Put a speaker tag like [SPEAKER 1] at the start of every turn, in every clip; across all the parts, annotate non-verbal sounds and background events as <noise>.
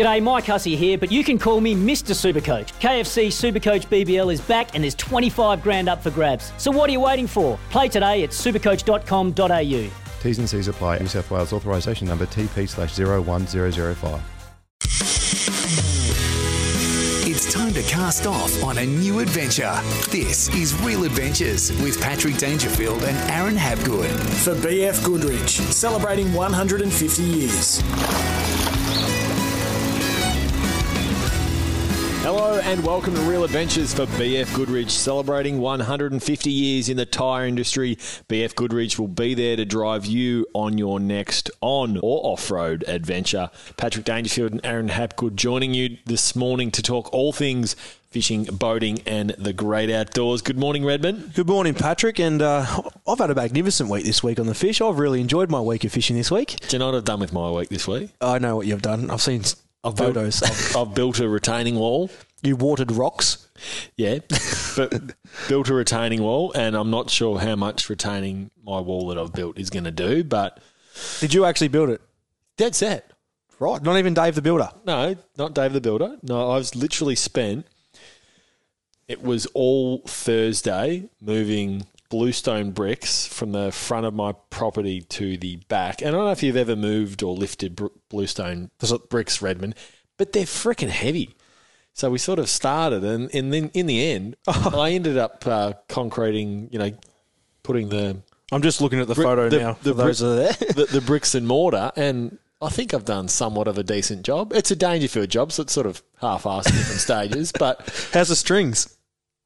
[SPEAKER 1] G'day, Mike Hussey here, but you can call me Mr. Supercoach. KFC Supercoach BBL is back and there's 25 grand up for grabs. So what are you waiting for? Play today at supercoach.com.au.
[SPEAKER 2] T's and C's apply. New South Wales authorisation number TP slash 01005.
[SPEAKER 3] It's time to cast off on a new adventure. This is Real Adventures with Patrick Dangerfield and Aaron Habgood.
[SPEAKER 4] For BF Goodrich, celebrating 150 years.
[SPEAKER 5] Hello and welcome to Real Adventures for BF Goodrich, celebrating 150 years in the tyre industry. BF Goodrich will be there to drive you on your next on or off road adventure. Patrick Dangerfield and Aaron Habgood joining you this morning to talk all things fishing, boating, and the great outdoors. Good morning, Redmond.
[SPEAKER 6] Good morning, Patrick. And uh, I've had a magnificent week this week on the fish. I've really enjoyed my week of fishing this week.
[SPEAKER 5] Do you know what I've done with my week this week?
[SPEAKER 6] I know what you've done. I've seen
[SPEAKER 5] I've
[SPEAKER 6] photos.
[SPEAKER 5] Built, I've, <laughs> I've built a retaining wall.
[SPEAKER 6] You watered rocks.
[SPEAKER 5] Yeah, <laughs> but built a retaining wall, and I'm not sure how much retaining my wall that I've built is going to do. But
[SPEAKER 6] Did you actually build it?
[SPEAKER 5] dead set.
[SPEAKER 6] Right. Not even Dave the Builder.
[SPEAKER 5] No, not Dave the Builder. No, I was literally spent. It was all Thursday moving bluestone bricks from the front of my property to the back. And I don't know if you've ever moved or lifted br- bluestone bricks, Redmond, but they're freaking heavy. So we sort of started, and, and then in the end, <laughs> I ended up uh, concreting, you know, putting the
[SPEAKER 6] I'm just looking at the
[SPEAKER 5] Brick-
[SPEAKER 6] photo
[SPEAKER 5] the-
[SPEAKER 6] now.
[SPEAKER 5] the
[SPEAKER 6] those are there.
[SPEAKER 5] the, the bricks and mortar, and I think I've done somewhat of a decent job. It's a Dangerfield job, so it's sort of half-assed different stages, but <laughs>
[SPEAKER 6] How's the strings?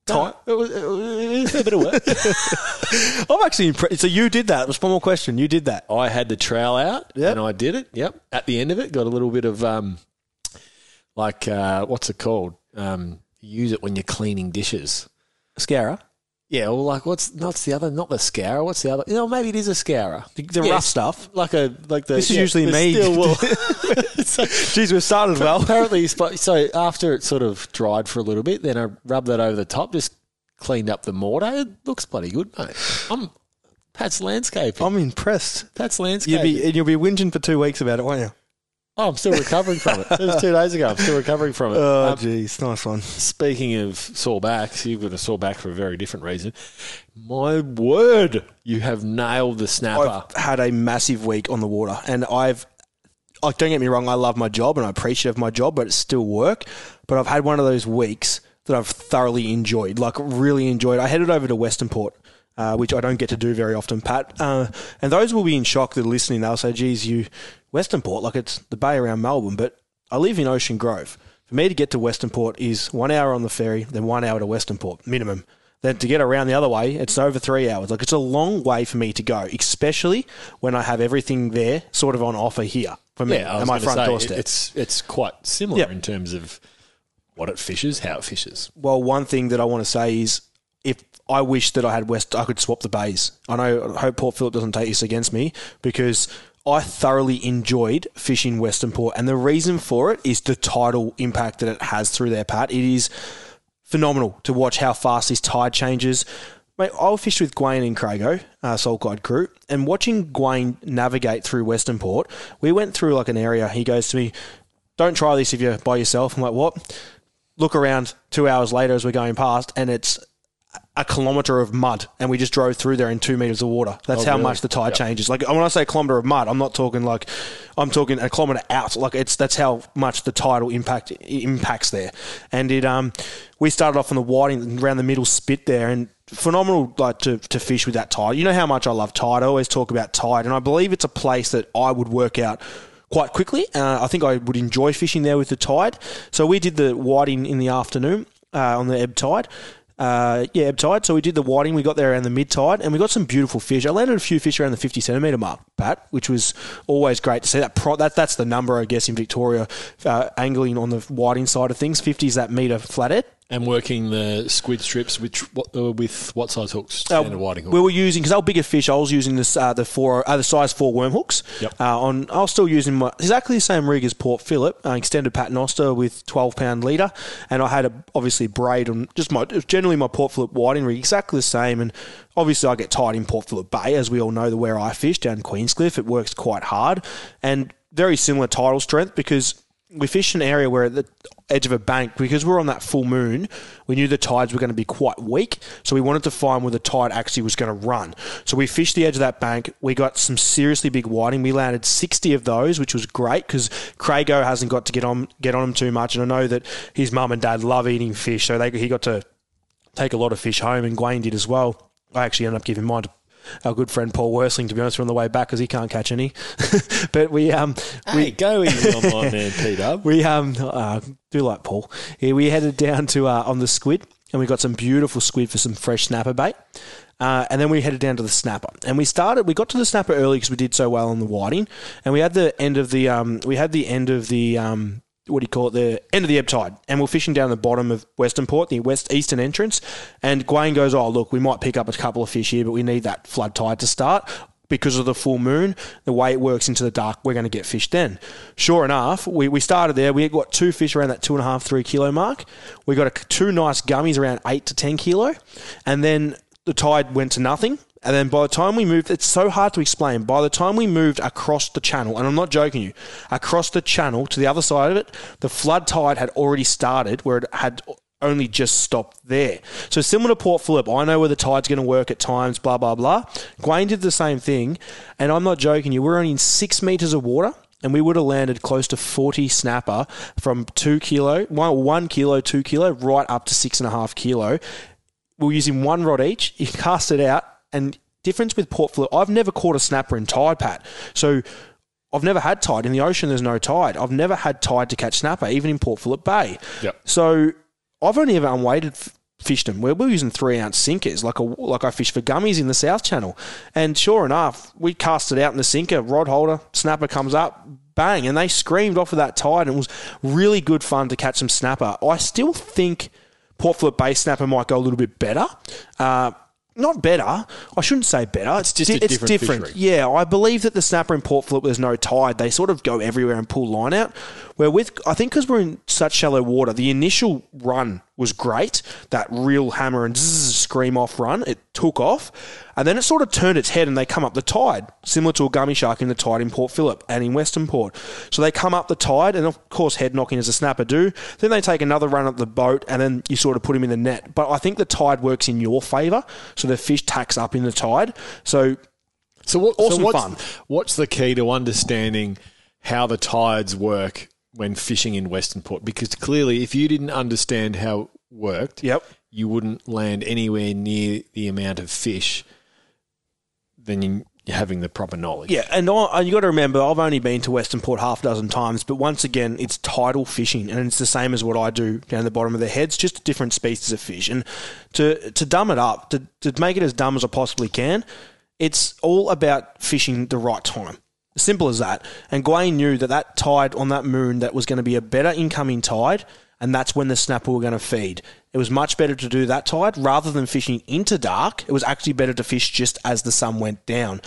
[SPEAKER 5] No, it, was, it was a bit of work. <laughs>
[SPEAKER 6] I'm actually impressed. So you did that. That's one more question. You did that.
[SPEAKER 5] I had the trowel out,
[SPEAKER 6] Yep.
[SPEAKER 5] and I did it. Yep. At the end of it, got a little bit of um, like uh, what's it called? Um, use it when you're cleaning dishes.
[SPEAKER 6] Scara.
[SPEAKER 5] Yeah, well, like what's what's the other? Not the scourer. What's the other? You know, maybe it is a scourer.
[SPEAKER 6] The, the rough stuff.
[SPEAKER 5] Like a like the.
[SPEAKER 6] This is
[SPEAKER 5] yeah,
[SPEAKER 6] usually
[SPEAKER 5] the
[SPEAKER 6] me.
[SPEAKER 5] steel <laughs> wool.
[SPEAKER 6] Jeez, we started well. <laughs>
[SPEAKER 5] Apparently, so after it sort of dried for a little bit, then I rubbed that over the top, just cleaned up the mortar. It looks bloody good, mate. I'm Pat's landscaping.
[SPEAKER 6] I'm impressed.
[SPEAKER 5] Pat's
[SPEAKER 6] You'll be, and you'll be whinging for two weeks about it, won't you?
[SPEAKER 5] Oh, I'm still recovering from it. <laughs> It was two days ago. I'm still recovering from it.
[SPEAKER 6] Oh,
[SPEAKER 5] Um,
[SPEAKER 6] jeez. Nice one.
[SPEAKER 5] speaking of sore backs, you've got a sore back for a very different reason. My word, you have nailed the snapper.
[SPEAKER 6] I've had a massive week on the water, and I've. Like, don't get me wrong, I love my job and I appreciate my job, but it's still work. But I've had one of those weeks that I've thoroughly enjoyed, like really enjoyed. I headed over to Western Port, uh, which I don't get to do very often, Pat. Uh, and those will be in shock that are listening. They'll say, "Geez, you Western Port, like it's the bay around Melbourne." But I live in Ocean Grove. For me to get to Western Port is one hour on the ferry, then one hour to Western Port minimum. Then to get around the other way, it's over three hours. Like it's a long way for me to go, especially when I have everything there sort of on offer here for me
[SPEAKER 5] yeah,
[SPEAKER 6] at my front
[SPEAKER 5] say,
[SPEAKER 6] doorstep.
[SPEAKER 5] It's it's quite similar
[SPEAKER 6] Yeah.
[SPEAKER 5] in terms of what it fishes, how it fishes.
[SPEAKER 6] Well, one thing that I want to say is if I wish that I had West, I could swap the bays. I know, I hope Port Phillip doesn't take this against me because I thoroughly enjoyed fishing Western Port, and the reason for it is the tidal impact that it has through their pat. It is phenomenal to watch how fast this tide changes. Mate, I fished with Gwaine and Crago, uh, Soul Guide crew, and watching Gwaine navigate through Western Port, we went through like an area. He goes to me, "Don't try this if you're by yourself." I'm like, "What?" Look around two hours later as we're going past, and it's a kilometre of mud, and we just drove through there in two metres of water. That's
[SPEAKER 5] Oh,
[SPEAKER 6] how
[SPEAKER 5] really?
[SPEAKER 6] much the tide changes. Like when I say kilometre of mud, I'm not talking like I'm talking a kilometre out. Like it's that's how much the tidal impact impacts there. And it um, we started off on the whiting around the middle spit there, and phenomenal like to, to fish with that tide. You know how much I love tide. I always talk about tide, and I believe it's a place that I would work out quite quickly. Uh, I think I would enjoy fishing there with the tide. So we did the whiting in the afternoon uh, on the ebb tide. Uh, yeah, ebb tide. So we did the whiting. We got there around the mid tide, and we got some beautiful fish. I landed a few fish around the fifty centimetre mark, Pat, which was always great to see. That pro- that that's the number, I guess, in Victoria, uh, angling on the whiting side of things. Fifty is that metre flathead.
[SPEAKER 5] And working the squid strips with what, uh, with what size hooks?
[SPEAKER 6] Uh,
[SPEAKER 5] Standard whiting hook.
[SPEAKER 6] we were using because they were bigger fish. I was using this uh, the four uh, the size four worm hooks.
[SPEAKER 5] Yep.
[SPEAKER 6] Uh, on I was still using my exactly the same rig as Port Phillip, uh, extended paternoster with twelve pound leader, and I had a obviously braid on just my generally my Port Phillip whiting rig exactly the same, and obviously I get tied in Port Phillip Bay as we all know the where I fish down Queenscliff. It works quite hard and very similar tidal strength because we fished an area where at the edge of a bank because we're on that full moon. We knew the tides were going to be quite weak, so we wanted to find where the tide actually was going to run. So we fished the edge of that bank. We got some seriously big whiting. We landed sixty of those, which was great because Crago hasn't got to get on get on them too much, and I know that his mum and dad love eating fish, so they, he got to take a lot of fish home, and Gwaine did as well. I actually ended up giving mine to our good friend Paul Worseling, to be honest, we're on the way back because he can't catch any. <laughs> but we um
[SPEAKER 5] Hey, go easy on my man, Pete Up. <laughs>
[SPEAKER 6] we um uh, do like Paul. Yeah, we headed down to uh, on the squid, and we got some beautiful squid for some fresh snapper bait. Uh, and then we headed down to the snapper, and we started. We got to the snapper early because we did so well on the whiting, and we had the end of the um, we had the end of the um, what do you call it? The end of the ebb tide, and we're fishing down the bottom of Western Port, the west eastern entrance. And Gwaine goes, "Oh, look, we might pick up a couple of fish here, but we need that flood tide to start." Because of the full moon, the way it works into the dark, we're going to get fish then. Sure enough, we, we started there. We got two fish around that two and a half, three kilo mark. We got a, two nice gummies around eight to 10 kilo. And then the tide went to nothing. And then by the time we moved, it's so hard to explain. By the time we moved across the channel, and I'm not joking you, across the channel to the other side of it, the flood tide had already started where it had only just stopped there. So similar to Port Phillip, I know where the tide's going to work at times, blah, blah, blah. Gwaine did the same thing. And I'm not joking you, we're only in six metres of water and we would have landed close to 40 snapper from two kilo, one, one kilo, two kilo, right up to six and a half kilo. We We're using one rod each. You cast it out, and difference with Port Phillip, I've never caught a snapper in tide, Pat. So I've never had tide in the ocean. There's no tide. I've never had tide to catch snapper, even in Port Phillip Bay.
[SPEAKER 5] Yep.
[SPEAKER 6] So I've only ever unweighted fished them. We're, we're using three ounce sinkers, like a like I fish for gummies in the South Channel. And sure enough, we cast it out in the sinker, rod holder, snapper comes up, bang, and they screamed off of that tide. And it was really good fun to catch some snapper. I still think Port Phillip Bay snapper might go a little bit better. Uh, not better. I shouldn't say better. It's
[SPEAKER 5] just
[SPEAKER 6] it's
[SPEAKER 5] different
[SPEAKER 6] different. Yeah, I believe that the snapper in Port Phillip, there's no tide. They sort of go everywhere and pull line out. Where with, I think because we're in such shallow water, the initial run was great. That real hammer and zzz, scream off run, it took off. And then it sort of turned its head and they come up the tide, similar to a gummy shark in the tide in Port Phillip and in Western Port. So they come up the tide and, of course, head knocking as a snapper do. Then they take another run up the boat and then you sort of put them in the net. But I think the tide works in your favour. So the fish tacks up in the tide. So
[SPEAKER 5] So what?
[SPEAKER 6] Awesome
[SPEAKER 5] so what's,
[SPEAKER 6] fun.
[SPEAKER 5] What's the key to understanding how the tides work when fishing in Western Port? Because clearly, if you didn't understand how it worked,
[SPEAKER 6] Yep.
[SPEAKER 5] you wouldn't land anywhere near the amount of fish than you, you're having the proper knowledge.
[SPEAKER 6] Yeah, and I, uh, you got to remember, I've only been to Western Port half a dozen times, but once again, it's tidal fishing, and it's the same as what I do down the bottom of the heads, just different species of fish. And to to dumb it up, to to make it as dumb as I possibly can, it's all about fishing the right time. Simple as that. And Gwaine knew that that tide on that moon that was going to be a better incoming tide, and that's when the snapper were going to feed. It was much better to do that tide rather than fishing into dark. It was actually better to fish just as the sun went down,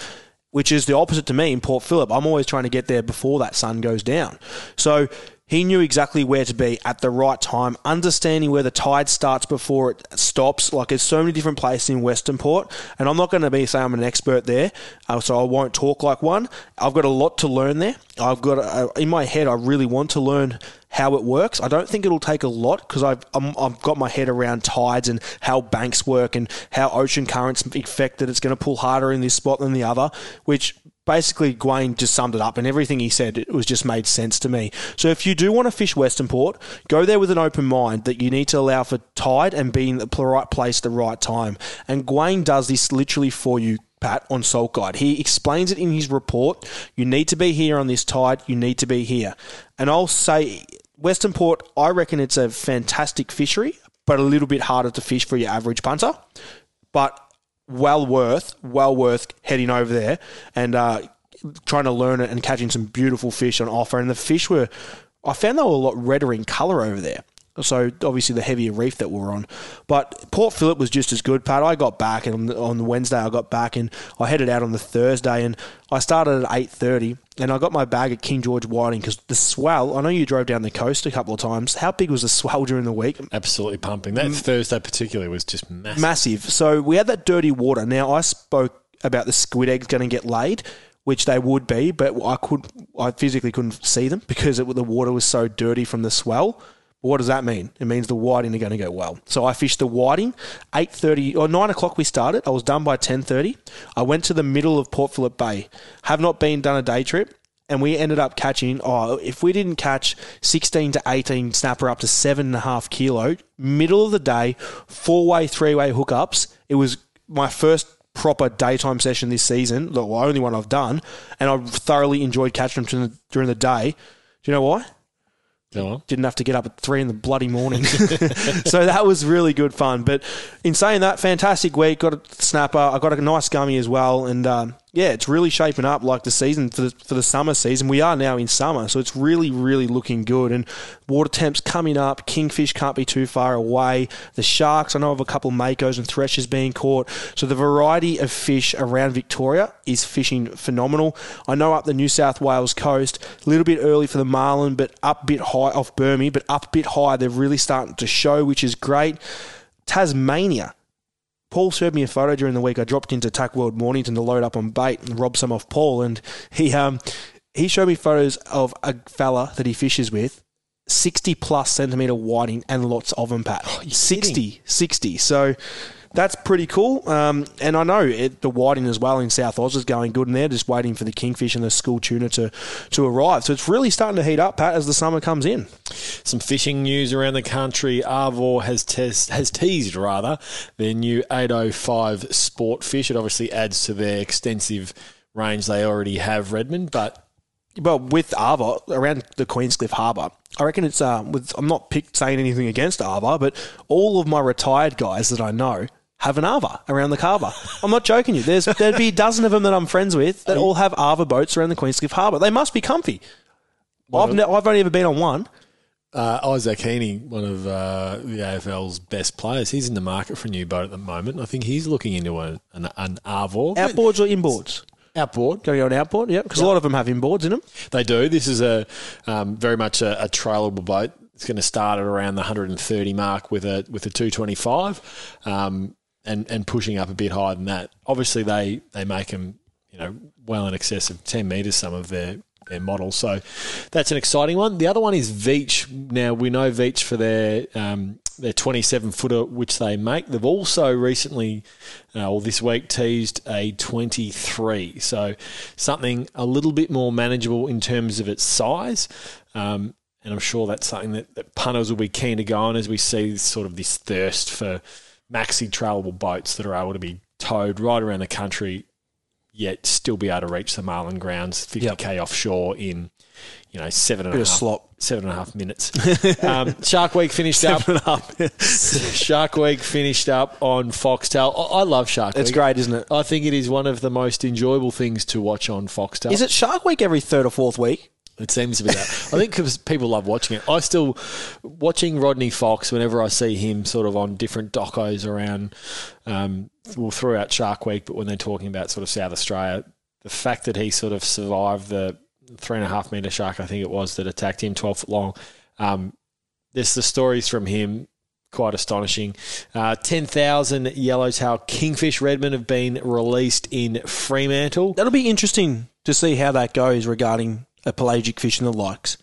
[SPEAKER 6] which is the opposite to me in Port Phillip. I'm always trying to get there before that sun goes down. So he knew exactly where to be at the right time, understanding where the tide starts before it stops. Like there's so many different places in Western Port, and I'm not going to be saying I'm an expert there, uh, so I won't talk like one. I've got a lot to learn there. I've got uh, in my head, I really want to learn how it works. I don't think it'll take a lot because I've I'm, I've got my head around tides and how banks work and how ocean currents affect that it's going to pull harder in this spot than the other, which basically Gwayne just summed it up and everything he said it was just made sense to me. So if you do want to fish Western Port, go there with an open mind that you need to allow for tide and be in the right place at the right time. And Gwayne does this literally for you. Pat on Salt Guide. He explains it in his report. You need to be here on this tide. You need to be here. And I'll say, Western Port, I reckon it's a fantastic fishery, but a little bit harder to fish for your average punter. But well worth, well worth heading over there and uh, trying to learn it and catching some beautiful fish on offer. And the fish were, I found they were a lot redder in colour over there. So obviously the heavier reef that we're on, but Port Phillip was just as good. Pat, I got back and on the, on the Wednesday I got back and I headed out on the Thursday and I started at eight thirty and I got my bag at King George Whiting because the swell. I know you drove down the coast a couple of times. How big was the swell during the week?
[SPEAKER 5] Absolutely pumping. That mm. Thursday particularly was just massive.
[SPEAKER 6] massive. So we had that dirty water. Now I spoke about the squid eggs going to get laid. which they would be, but I could I physically couldn't see them because it, the water was so dirty from the swell. What does that mean? It means the whiting are going to go well. So I fished the whiting, eight thirty or nine o'clock. We started. I was done by ten thirty. I went to the middle of Port Phillip Bay. Have not been done a day trip, and we ended up catching. Oh, if we didn't catch sixteen to eighteen snapper up to seven and a half kilo, middle of the day, four way, three way hookups. It was my first proper daytime session this season, the only one I've done, and I thoroughly enjoyed catching them during the, during the day. Do you know why? Didn't have to get up at three in the bloody morning. <laughs> so that was really good fun. But in saying that, fantastic week. Got a snapper. I got a nice gummy as well. And um, yeah, it's really shaping up like the season for the, for the summer season. We are now in summer, so it's really, really looking good. And water temps coming up. Kingfish can't be too far away. The sharks, I know of a couple of makos and threshers being caught. So the variety of fish around Victoria is fishing phenomenal. I know up the New South Wales coast, a little bit early for the marlin, but up a bit high off Burmy, but up a bit high. They're really starting to show, which is great. Tasmania. Paul showed me a photo during the week. I dropped into Tackle World Mornington to load up on bait and rob some off Paul, and he um he showed me photos of a fella that he fishes with, sixty plus centimeter whiting and lots of them, Pat. <gasps> 60, 60. So that's pretty cool. Um, and I know it, the whiting as well in South Oz is going good, and they're just waiting for the kingfish and the school tuna to to arrive. So it's really starting to heat up, Pat, as the summer comes in.
[SPEAKER 5] Some fishing news around the country. Arvor has test, has teased rather their new 805 Sport Fish. It obviously adds to their extensive range they already have, Redmond. But
[SPEAKER 6] well, with Arvor around the Queenscliff Harbour, I reckon it's. Uh, with, I'm not pick, saying anything against Arvor, but all of my retired guys that I know have an Arvor around the harbour. I'm not joking you. There's there'd be a dozen of them that I'm friends with that all have Arvor boats around the Queenscliff Harbour. They must be comfy. I've, ne- I've only ever been on one.
[SPEAKER 5] uh, Isaac Heaney, one of uh, the AFL's best players, he's in the market for a new boat at the moment. I think he's looking into a, an, an Arvor.
[SPEAKER 6] Outboards or inboards?
[SPEAKER 5] Outboard.
[SPEAKER 6] Going on outboard, yeah, because a lot of them have inboards in them.
[SPEAKER 5] They do. This is a um, very much a, a trailable boat. It's going to start at around the 130 mark with a with a 225, um, and and pushing up a bit higher than that. Obviously, they they make them you know well in excess of 10 meters. Some of their their models. So that's an exciting one. The other one is Veach. Now we know Veach for their um, their 27 footer, which they make. They've also recently, uh, or this week, teased a 23. So something a little bit more manageable in terms of its size. Um, and I'm sure that's something that, that punters will be keen to go on as we see sort of this thirst for maxi trailable boats that are able to be towed right around the country, yet still be able to reach the Marlin grounds 50k offshore in, you know, seven and a
[SPEAKER 6] Bit of
[SPEAKER 5] half
[SPEAKER 6] slop.
[SPEAKER 5] seven and a half minutes. <laughs> um, Shark Week finished up. Shark Week finished up on Foxtel. I, I love Shark Week.
[SPEAKER 6] It's great, isn't it?
[SPEAKER 5] I think it is one of the most enjoyable things to watch on Foxtel.
[SPEAKER 6] Is it Shark Week every third or fourth week?
[SPEAKER 5] It seems to be that. I think because people love watching it. I still watching Rodney Fox whenever I see him sort of on different docos around, um, well throughout Shark Week, but when they're talking about sort of South Australia, the fact that he sort of survived the three and a half meter shark, I think it was that attacked him, twelve foot long. Um, there's the stories from him. Quite astonishing. Uh, 10,000 yellowtail kingfish Redmond have been released in Fremantle.
[SPEAKER 6] That'll be interesting to see how that goes regarding pelagic fish and the likes.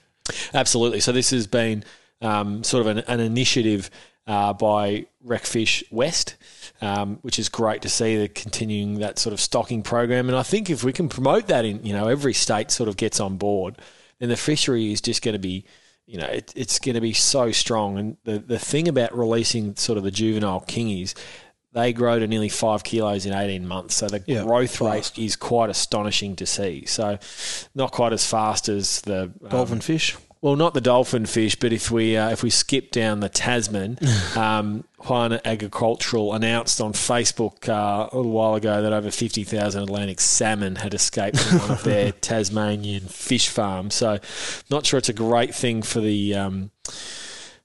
[SPEAKER 5] Absolutely. So this has been um, sort of an, an initiative uh, by Recfishwest, um, which is great to see. They're continuing that sort of stocking program, and I think if we can promote that in, you know, every state sort of gets on board, then the fishery is just going to be. You know, it, it's going to be so strong. And the, the thing about releasing sort of the juvenile kingies, they grow to nearly five kilos in 18 months. So the
[SPEAKER 6] Yeah,
[SPEAKER 5] growth
[SPEAKER 6] fast.
[SPEAKER 5] rate is quite astonishing to see. So not quite as fast as the um,
[SPEAKER 6] Dolphin fish.
[SPEAKER 5] well, not the dolphin fish, but if we uh, if we skip down the Tasman, <laughs> um, Huon Aquaculture announced on Facebook uh, a little while ago that over fifty thousand Atlantic salmon had escaped from one of <laughs> their Tasmanian fish farms. So, not sure it's a great thing for the. Um,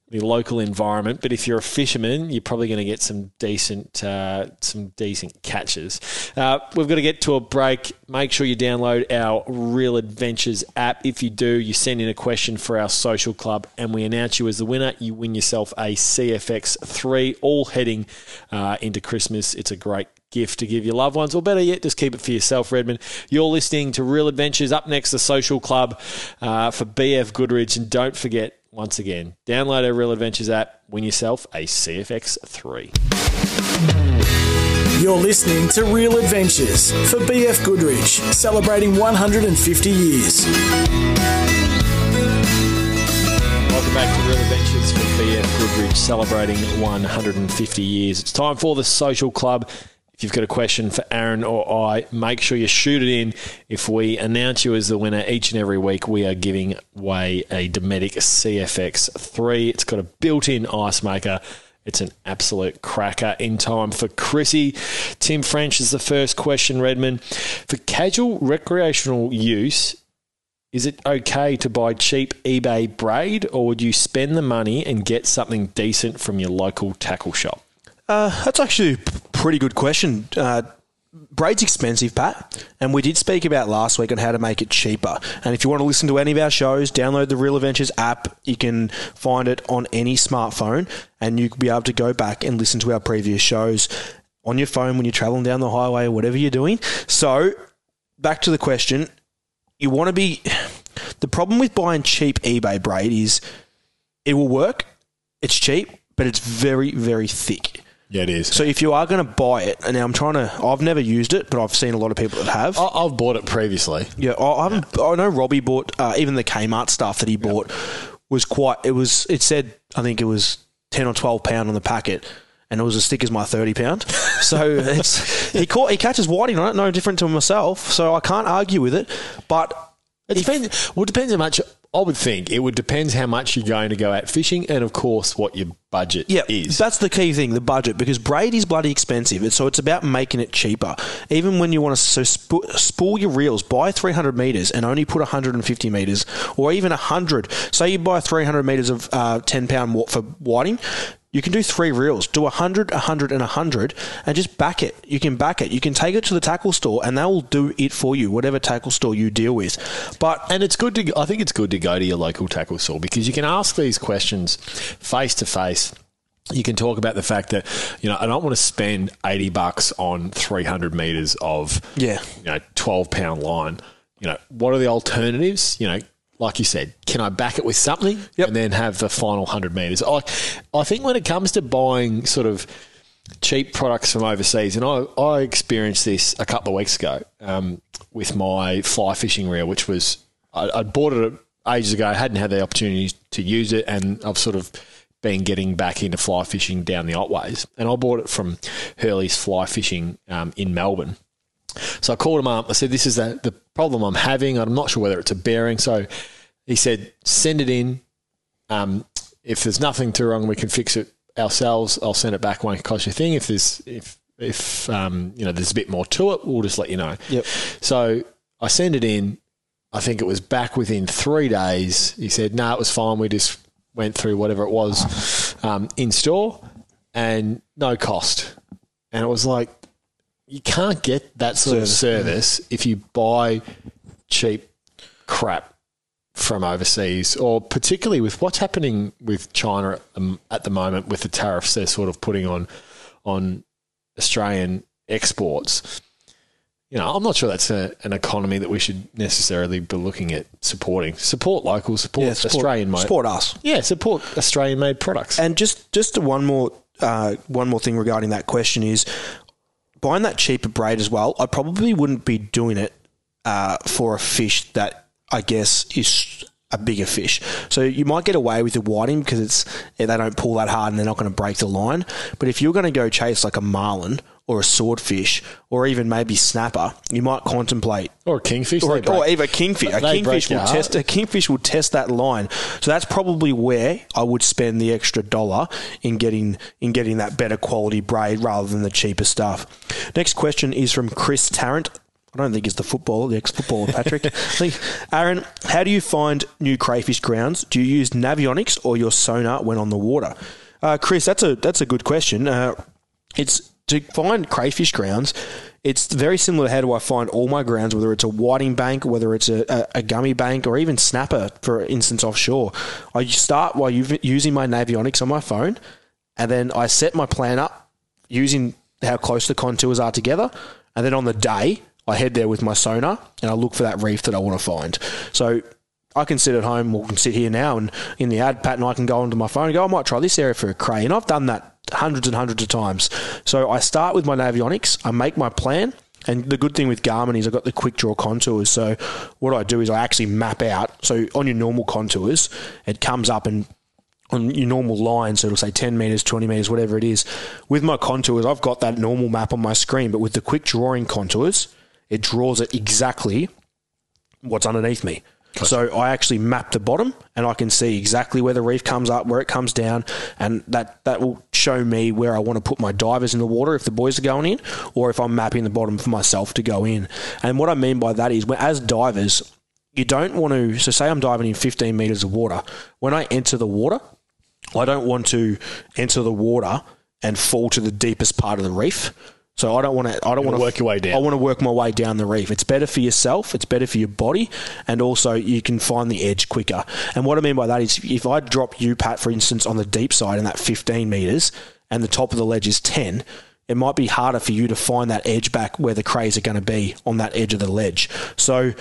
[SPEAKER 5] the local environment, but if you're a fisherman, you're probably going to get some decent, uh, some decent catches. Uh, we've got to get to a break. Make sure you download our Real Adventures app. If you do, you send in a question for our social club, and we announce you as the winner. You win yourself a CFX three, all heading uh, into Christmas. It's a great gift to give your loved ones, or better yet, just keep it for yourself, Redmond. You're listening to Real Adventures. Up next, the Social Club uh, for BF Goodrich. And don't forget, once again, download our Real Adventures app, win yourself a CFX 3.
[SPEAKER 4] You're listening to Real Adventures for BF Goodrich, celebrating 150 years.
[SPEAKER 5] Welcome back to Real Adventures for BF Goodrich, celebrating 150 years. It's time for the Social Club. If you've got a question for Aaron or I, make sure you shoot it in. If we announce you as the winner each and every week, we are giving away a Dometic CFX 3. It's got a built in ice maker. It's an absolute cracker in time for Chrissy. Tim French is the first question, Redmond. For casual recreational use, is it okay to buy cheap eBay braid or would you spend the money and get something decent from your local tackle shop?
[SPEAKER 6] Uh, that's actually pretty good question. Uh, braid's expensive, Pat, and we did speak about last week on how to make it cheaper. And if you want to listen to any of our shows, download the Real Adventures app. You can find it on any smartphone, and you'll be able to go back and listen to our previous shows on your phone when you're traveling down the highway or whatever you're doing. So, back to the question you want to be. <sighs> The problem with buying cheap eBay braid is it will work, it's cheap, but it's very, very thick.
[SPEAKER 5] Yeah, it is.
[SPEAKER 6] So if you are going to buy it, and now I'm trying to, I've never used it, but I've seen a lot of people that have.
[SPEAKER 5] I- I've bought it previously.
[SPEAKER 6] Yeah, I I haven't. I know Robbie bought uh, even the Kmart stuff that he bought was quite. It was. It said I think it was ten or twelve pound on the packet, and it was as thick as my thirty pound. <laughs> So it's he caught he catches whiting on it, no different to myself. So I can't argue with it, but
[SPEAKER 5] It depends. Well, it depends how much. I would think it would depend how much you're going to go out fishing, and of course, what your budget
[SPEAKER 6] Yeah,
[SPEAKER 5] is.
[SPEAKER 6] that's the key thing, the budget, because braid is bloody expensive, so it's about making it cheaper. Even when you want to so sp- spool your reels, buy 300 meters and only put 150 meters, or even 100. Say you buy 300 meters of uh, 10 pound for whiting. You can do three reels, do 100, 100, and 100, and just back it. You can back it. You can take it to the tackle store, and they will do it for you, whatever tackle store you deal with. But
[SPEAKER 5] And it's good to. I think it's good to go to your local tackle store because you can ask these questions face to face. You can talk about the fact that you know I don't want to spend eighty bucks on three hundred meters of
[SPEAKER 6] Yeah.
[SPEAKER 5] you know twelve pound line. You know what are the alternatives? You know, like you said, can I back it with something
[SPEAKER 6] Yep.
[SPEAKER 5] and then have the final hundred meters? I I think when it comes to buying sort of cheap products from overseas, and I, I experienced this a couple of weeks ago um, with my fly fishing reel, which was I, I bought it ages ago, I hadn't had the opportunity to use it, and I've sort of been getting back into fly fishing down the Otways, and I bought it from Hurley's Fly Fishing um, in Melbourne. So I called him up. I said, "This is the, the problem I'm having. I'm not sure whether it's a bearing." So he said, "Send it in. Um, if there's nothing too wrong, we can fix it ourselves. I'll send it back. Won't cost you a thing. If there's if if um, you know there's a bit more to it, we'll just let you know."
[SPEAKER 6] Yep.
[SPEAKER 5] So I send it in. I think it was back within three days. He said, "No, it was fine. We just went through whatever it was um, in store, and no cost." And it was like, you can't get that sort of service if you buy cheap crap from overseas, or particularly with what's happening with China at the, at the moment with the tariffs they're sort of putting on on Australian exports. You know, I'm not sure that's a, an economy that we should necessarily be looking at supporting. Support local, support,
[SPEAKER 6] yeah, support,
[SPEAKER 5] Australian made.
[SPEAKER 6] support us.
[SPEAKER 5] Yeah, support Australian made products.
[SPEAKER 6] And just just one more uh, one more thing regarding that question is buying that cheaper braid as well. I probably wouldn't be doing it uh, for a fish that I guess is a bigger fish. So you might get away with the whiting because it's they don't pull that hard and they're not going to break the line. But if you're going to go chase like a marlin or a swordfish or even maybe snapper, you might contemplate
[SPEAKER 5] or a kingfish.
[SPEAKER 6] or, or even a kingfish. A kingfish will
[SPEAKER 5] heart.
[SPEAKER 6] test a kingfish will test that line. So that's probably where I would spend the extra dollar in getting in getting that better quality braid rather than the cheaper stuff. Next question is from Chris Tarrant. I don't think it's the footballer, the ex-footballer Patrick. <laughs> Aaron, how do you find new crayfish grounds? Do you use Navionics or your sonar when on the water? Uh, Chris, that's a that's a good question. Uh, it's to find crayfish grounds. It's very similar to how do I find all my grounds, whether it's a whiting bank, whether it's a, a, a gummy bank, or even snapper, for instance, offshore. I start u- using my Navionics on my phone, and then I set my plan up using how close the contours are together, and then on the day I head there with my sonar and I look for that reef that I want to find. So I can sit at home or can sit here now and in the ad pattern I can go onto my phone and go, I might try this area for a cray. And I've done that hundreds and hundreds of times. So I start with my Navionics, I make my plan. And the good thing with Garmin is I've got the quick draw contours. So what I do is I actually map out. So on your normal contours, it comes up and on your normal line, so it'll say 10 meters, 20 meters, whatever it is. With my contours, I've got that normal map on my screen, but with the quick drawing contours, it draws it exactly what's underneath me. So I actually map the bottom and I can see exactly where the reef comes up, where it comes down, and that, that will show me where I want to put my divers in the water if the boys are going in, or if I'm mapping the bottom for myself to go in. And what I mean by that is, as divers, you don't want to. So, say I'm diving in 15 meters of water. When I enter the water, I don't want to enter the water and fall to the deepest part of the reef. So I don't want to. I don't want to
[SPEAKER 5] work your way down.
[SPEAKER 6] I want to work my way down the reef. It's better for yourself. It's better for your body, and also you can find the edge quicker. And what I mean by that is, if I drop you, Pat, for instance, on the deep side in that 15 meters, and the top of the ledge is 10, it might be harder for you to find that edge back where the crays are going to be on that edge of the ledge. So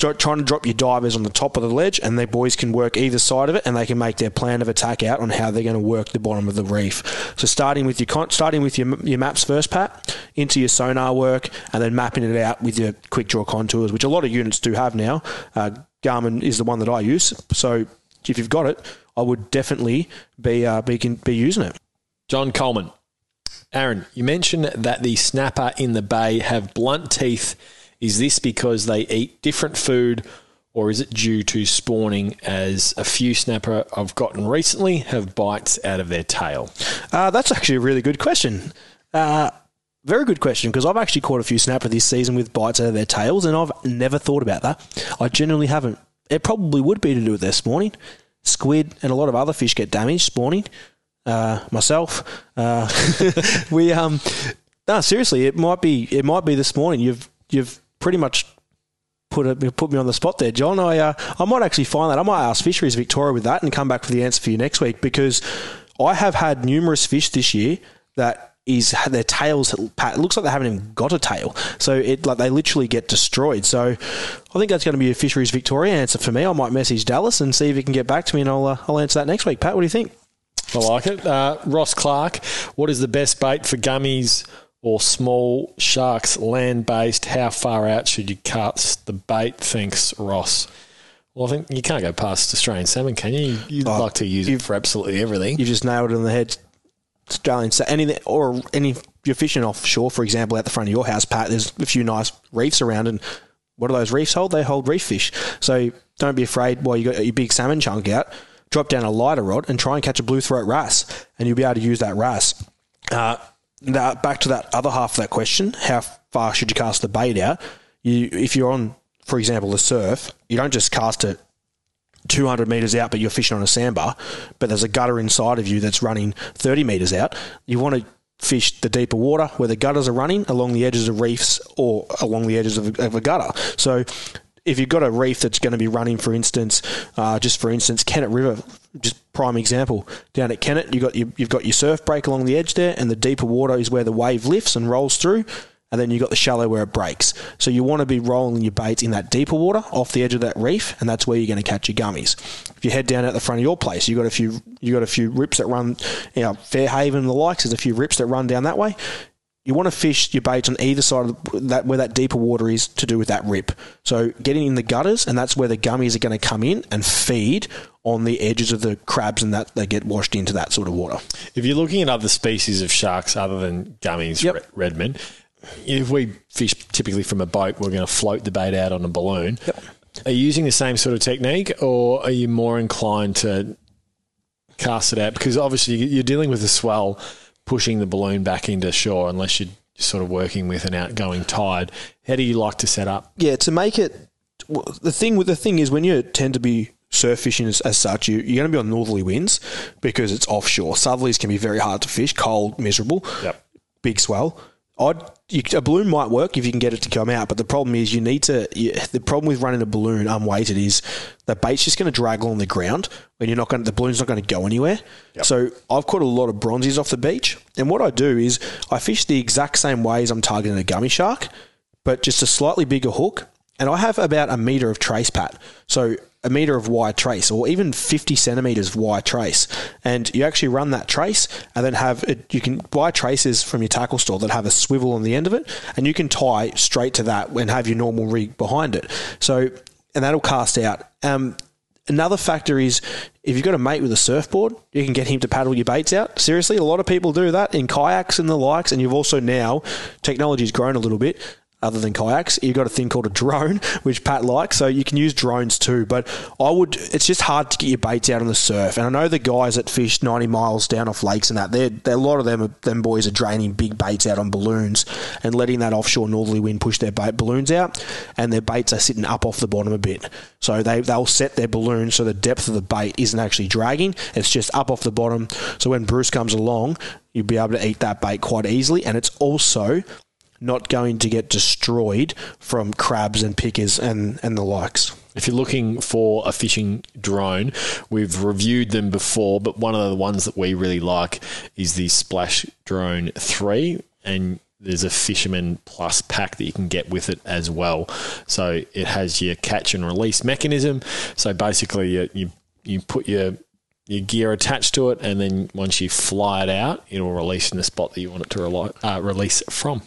[SPEAKER 6] trying to drop your divers on the top of the ledge, and their boys can work either side of it, and they can make their plan of attack out on how they're going to work the bottom of the reef. So starting with your con- starting with your, your maps first, Pat, into your sonar work, and then mapping it out with your quick draw contours, which a lot of units do have now. Uh, Garmin is the one that I use, so if you've got it, I would definitely be uh, be, be using it.
[SPEAKER 5] John Coleman. Aaron, you mentioned that the snapper in the bay have blunt teeth. Is this because they eat different food or is it due to spawning as a few snapper I've gotten recently have bites out of their tail?
[SPEAKER 6] Uh, that's actually a really good question. Uh, very good question because I've actually caught a few snapper this season with bites out of their tails, and I've never thought about that. I generally haven't. It probably would be to do with their spawning. Squid and a lot of other fish get damaged spawning. Uh, myself, uh, <laughs> we um, no, seriously, it might be it might be this morning. You've you've pretty much put it, put me on the spot there, John. I uh, I might actually find that. I might ask Fisheries Victoria with that and come back for the answer for you next week because I have had numerous fish this year that is their tails. Pat, it looks like they haven't even got a tail, so it like they literally get destroyed. So I think that's going to be a Fisheries Victoria answer for me. I might message Dallas and see if he can get back to me, and I'll uh, I'll answer that next week. Pat, what do you think?
[SPEAKER 5] I like it. Uh, Ross Clark, what is the best bait for gummies or small sharks land based? How far out should you cast the bait? Thanks, Ross. Well, I think you can't go past Australian salmon, can you? You'd
[SPEAKER 6] Oh,
[SPEAKER 5] like to use it for absolutely everything.
[SPEAKER 6] You just nailed it on the head. Australian sa- anything or any you're fishing offshore, for example, out the front of your house, Pat. There's a few nice reefs around, and what do those reefs hold? They hold reef fish. So don't be afraid. While you got your big salmon chunk out, drop down a lighter rod and try and catch a blue throat wrasse, and you'll be able to use that wrasse. Uh, now back to that other half of that question: How far should you cast the bait out? You, if you're on, for example, the surf, you don't just cast it 200 metres out, but you're fishing on a sandbar, but there's a gutter inside of you that's running 30 metres out. You want to fish the deeper water where the gutters are running along the edges of reefs or along the edges of, of a gutter. So if you've got a reef that's going to be running, for instance, uh, just for instance, Kennet River, just prime example, down at Kennet, you've got, your, you've got your surf break along the edge there, and the deeper water is where the wave lifts and rolls through and then you've got the shallow where it breaks. So you want to be rolling your baits in that deeper water off the edge of that reef, and that's where you're going to catch your gummies. If you head down at the front of your place, you got a few you got a few rips that run, you know, Fairhaven and the likes. There's a few rips that run down that way. You want to fish your baits on either side of that where that deeper water is to do with that rip. So getting in the gutters, and that's where the gummies are going to come in and feed on the edges of the crabs, and that they get washed into that sort of water.
[SPEAKER 5] If you're looking at other species of sharks other than gummies,
[SPEAKER 6] Yep.
[SPEAKER 5] Re- Redmond, if we fish typically from a boat, we're going to float the bait out on a balloon.
[SPEAKER 6] Yep.
[SPEAKER 5] Are you using the same sort of technique, or are you more inclined to cast it out? Because obviously you're dealing with the swell pushing the balloon back into shore, unless you're sort of working with an outgoing tide. How do you like to set up?
[SPEAKER 6] yeah, to make it well, the thing with the thing is when you tend to be surf fishing as, as such, you, you're going to be on northerly winds because it's offshore. Southerlies can be very hard to fish, cold, miserable,
[SPEAKER 5] Yep.
[SPEAKER 6] big swell. I'd, you, a balloon might work if you can get it to come out, but the problem is you need to. You, the problem with running a balloon unweighted is the bait's just going to drag along the ground, and you're not going. The balloon's not going to go anywhere. So I've caught a lot of bronzies off the beach, and what I do is I fish the exact same way as I'm targeting a gummy shark, but just a slightly bigger hook, and I have about a meter of trace pat. So a meter of wire trace, or even 50 centimeters of wire trace, and you actually run that trace, and then have it. You can buy traces from your tackle store that have a swivel on the end of it, and you can tie straight to that and have your normal rig behind it. So, and that'll cast out. Um, Another factor is if you've got a mate with a surfboard, you can get him to paddle your baits out. Seriously, a lot of people do that in kayaks and the likes, and you've also now technology's grown a little bit. Other than kayaks, you've got a thing called a drone, <laughs> which Pat likes, so you can use drones too. But I would, it's just hard to get your baits out on the surf. And I know the guys that fish ninety miles down off lakes and that, they're, they're a lot of them, them boys are draining big baits out on balloons and letting that offshore northerly wind push their bait balloons out, and their baits are sitting up off the bottom a bit. So they they'll set their balloon so the depth of the bait isn't actually dragging; it's just up off the bottom. So when Bruce comes along, you'll be able to eat that bait quite easily, and it's also not going to get destroyed from crabs and pickers and, and the likes.
[SPEAKER 5] If you're looking for a fishing drone, we've reviewed them before, but one of the ones that we really like is the Splash Drone 3. And there's a Fisherman Plus pack that you can get with it as well. So it has your catch and release mechanism. So basically, you, you, you put your your gear attached to it, and then once you fly it out, it'll release in the spot that you want it to rely, uh, release from.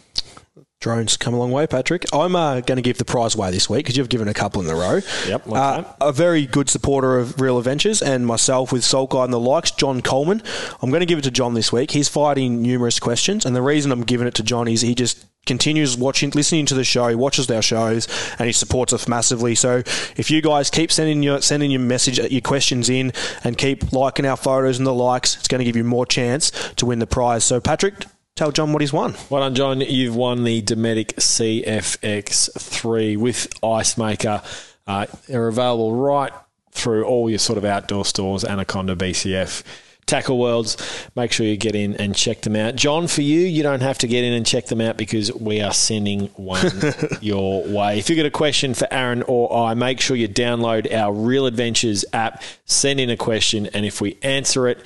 [SPEAKER 6] Drones come a long way, Patrick. I'm uh, going to give the prize away this week because you've given a couple in a row.
[SPEAKER 5] Yep, like
[SPEAKER 6] Uh, a very good supporter of Real Adventures and myself with Soul Guide and the likes, John Coleman. I'm going to give it to John this week. He's fighting numerous questions, and the reason I'm giving it to John is he just continues watching, listening to the show. He watches our shows, and he supports us massively. So if you guys keep sending your sending your message, your questions in, and keep liking our photos and the likes, it's going to give you more chance to win the prize. So Patrick, tell John what he's won.
[SPEAKER 5] Well done, John. You've won the Dometic CFX3 with Ice Maker. Uh, they're available right through all your sort of outdoor stores, Anaconda, BCF, Tackle Worlds. Make sure you get in and check them out. John, for you, you don't have to get in and check them out because we are sending one <laughs> your way. If you've got a question for Aaron or I, make sure you download our Real Adventures app, send in a question, and if we answer it,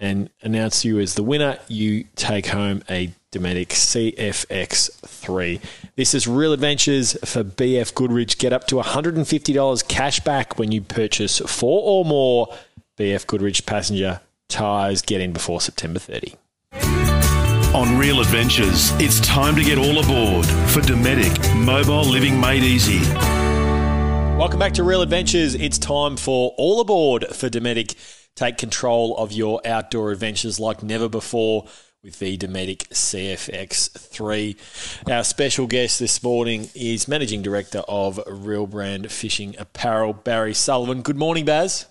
[SPEAKER 5] and announce you as the winner, you take home a Dometic CFX3. This is Real Adventures for BF Goodrich. Get up to $150 cash back when you purchase four or more BF Goodrich passenger tyres. Get in before September 30.
[SPEAKER 7] On Real Adventures, it's time to get all aboard for Dometic Mobile Living Made Easy.
[SPEAKER 5] Welcome back to Real Adventures. It's time for All Aboard for Dometic. Take control of your outdoor adventures like never before with the Dometic CFX3. Our special guest this morning is Managing Director of Real Brand Fishing Apparel, Barry Sullivan. Good morning, Baz.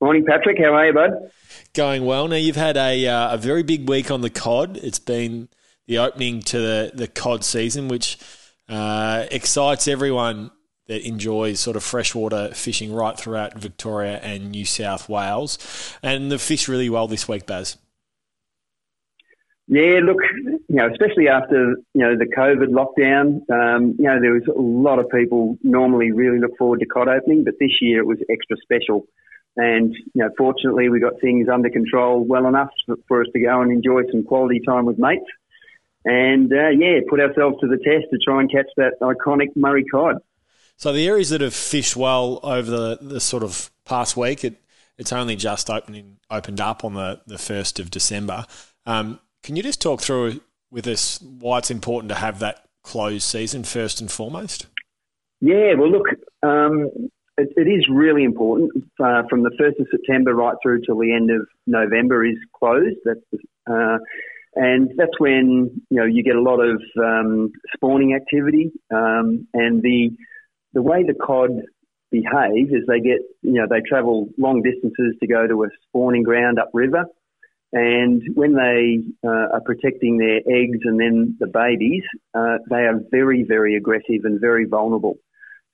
[SPEAKER 8] Morning, Patrick. How are you, bud?
[SPEAKER 5] Going well. Now, you've had a, uh, a very big week on the cod. It's been the opening to the, the cod season, which uh, excites everyone that enjoys sort of freshwater fishing right throughout Victoria and New South Wales. And the fish really well this week, Baz.
[SPEAKER 8] Yeah, look, you know, especially after you know the COVID lockdown, um, you know, there was a lot of people normally really look forward to cod opening, but this year it was extra special. And you know, fortunately, we got things under control well enough for, us to go and enjoy some quality time with mates. And uh, yeah, put ourselves to the test to try and catch that iconic Murray cod.
[SPEAKER 5] So the areas that have fished well over the, the sort of past week, it, it's only just opening opened up on the, the 1st of December. Um, can you just talk through with us why it's important to have that closed season first and foremost?
[SPEAKER 8] Yeah, well, look, um, it, it is really important. Uh, from the 1st of September right through till the end of November is closed. That's uh, and that's when you know you get a lot of um, spawning activity, um, and the the way the cod behave is they get you know they travel long distances to go to a spawning ground upriver, and when they uh, are protecting their eggs and then the babies, uh, they are very very aggressive and very vulnerable.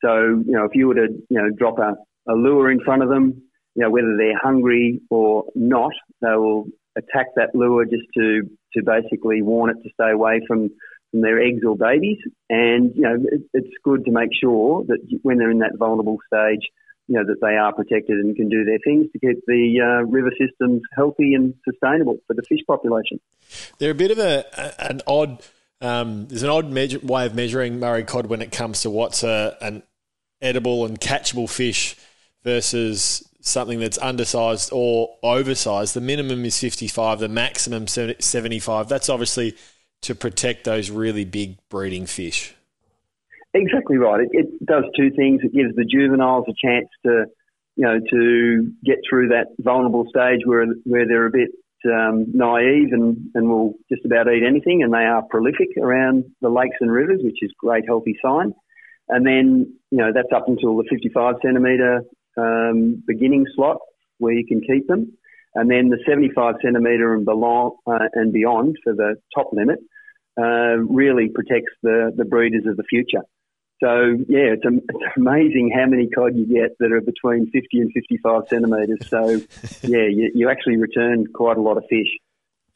[SPEAKER 8] So you know if you were to you know drop a, a lure in front of them, you know whether they're hungry or not, they will attack that lure just to to basically warn it to stay away from from their eggs or babies. And you know, it, it's good to make sure that when they're in that vulnerable stage, you know that they are protected and can do their things to keep the uh, river systems healthy and sustainable for the fish population.
[SPEAKER 5] They're a bit of a an odd. Um, there's an odd measure, way of measuring Murray cod when it comes to what's a, an edible and catchable fish versus something that's undersized or oversized. The minimum is 55, the maximum 75. That's obviously to protect those really big breeding fish.
[SPEAKER 8] Exactly right. It, it, does two things. It gives the juveniles a chance to, you know, to get through that vulnerable stage where where they're a bit um, naive and, and will just about eat anything, and they are prolific around the lakes and rivers, which is great healthy sign. And then, you know, that's up until the 55 centimetre um, beginning slot where you can keep them. And then the 75 centimetre and, uh, and beyond for the top limit uh, really protects the, the breeders of the future. So yeah, it's, it's, amazing how many cod you get that are between 50 and 55 centimetres. So <laughs> yeah, you, you, actually return quite a lot of fish.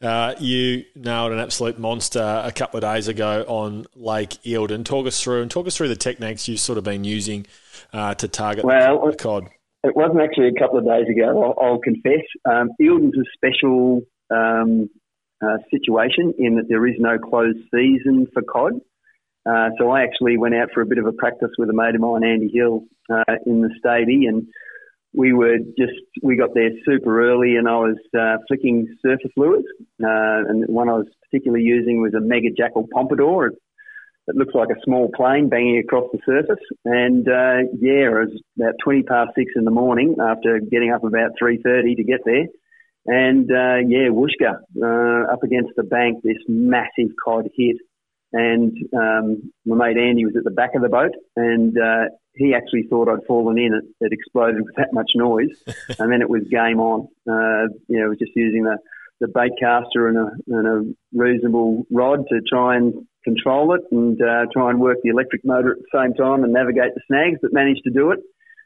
[SPEAKER 5] Uh, you nailed an absolute monster a couple of days ago on Lake Eildon. Talk us through and talk us through the techniques you've sort of been using uh, to target well, the cod.
[SPEAKER 8] It wasn't actually a couple of days ago. I'll, I'll confess. Um, Eildon's a special um, uh, situation in that there is no closed season for cod. Uh, so I actually went out for a bit of a practice with a mate of mine, Andy Hill, uh, in the Stavey, and we were just we got there super early, and I was uh, flicking surface lures, uh, and one I was particularly using was a Mega Jackall Pompadour. It looks like a small plane banging across the surface, and uh, yeah, it was about twenty past six in the morning after getting up about three thirty to get there. And uh, yeah, Whooshka uh, up against the bank, this massive cod hit. And um, my mate Andy was at the back of the boat, and uh, he actually thought I'd fallen in. It, it exploded with that much noise, <laughs> and then it was game on. Uh, you know, it was just using the, the bait caster and a, and a reasonable rod to try and control it and uh, try and work the electric motor at the same time and navigate the snags, but managed to do it.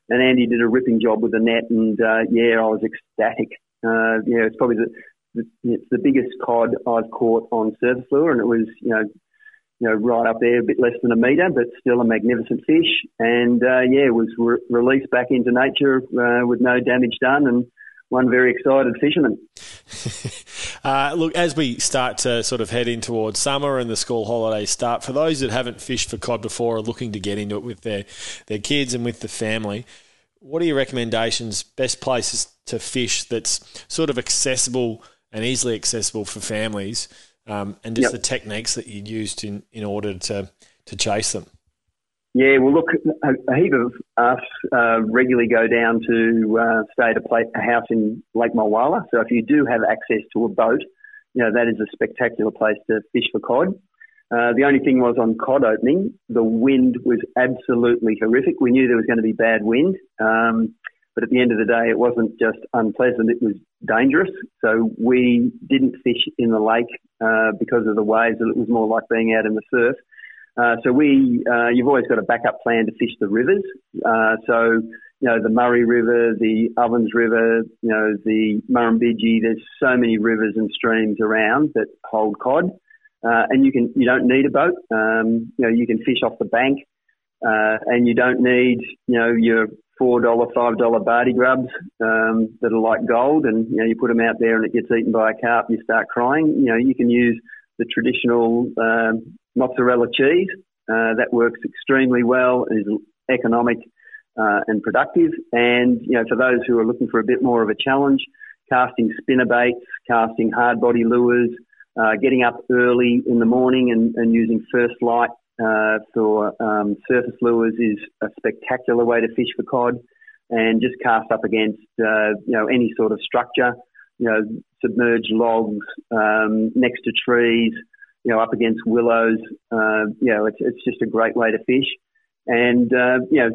[SPEAKER 8] And Andy did a ripping job with the net, and uh, yeah, I was ecstatic. Uh, know, it's probably the, the, it's the biggest cod I've caught on surface lure, and it was you know you know, right up there, a bit less than a metre, but still a magnificent fish. And uh, yeah, was re- released back into nature uh, with no damage done, and one very excited fisherman. <laughs>
[SPEAKER 5] uh, look, as we start to sort of head in towards summer and the school holidays start, for those that haven't fished for cod before or looking to get into it with their their kids and with the family, what are your recommendations? Best places to fish that's sort of accessible and easily accessible for families, um, and just yep. the techniques that you used in, in order to, to chase them.
[SPEAKER 8] Yeah, well, look, a, a heap of us uh, regularly go down to uh, stay at a, play, a house in Lake Mulwala. So if you do have access to a boat, you know, that is a spectacular place to fish for cod. Uh, the only thing was on cod opening, the wind was absolutely horrific. We knew there was going to be bad wind. Um, but at the end of the day, it wasn't just unpleasant, it was dangerous. So we didn't fish in the lake uh, because of the waves. It was more like being out in the surf. Uh, so we, uh, you've always got a backup plan to fish the rivers. Uh, so, you know, the Murray River, the Ovens River, you know, the Murrumbidgee, there's so many rivers and streams around that hold cod. Uh, and you can, you don't need a boat. Um, you know, you can fish off the bank. Uh, and you don't need, you know, your four dollar, five dollar bardi grubs um, that are like gold, and you know you put them out there and it gets eaten by a carp, you start crying. You know you can use the traditional um, mozzarella cheese uh, that works extremely well, is economic uh, and productive. And you know for those who are looking for a bit more of a challenge, casting spinner baits, casting hard body lures, uh, getting up early in the morning and, and using first light uh, for um, surface lures is a spectacular way to fish for cod, and just cast up against uh, you know any sort of structure, you know submerged logs um, next to trees, you know up against willows. Uh, you know it's it's just a great way to fish, and uh, you know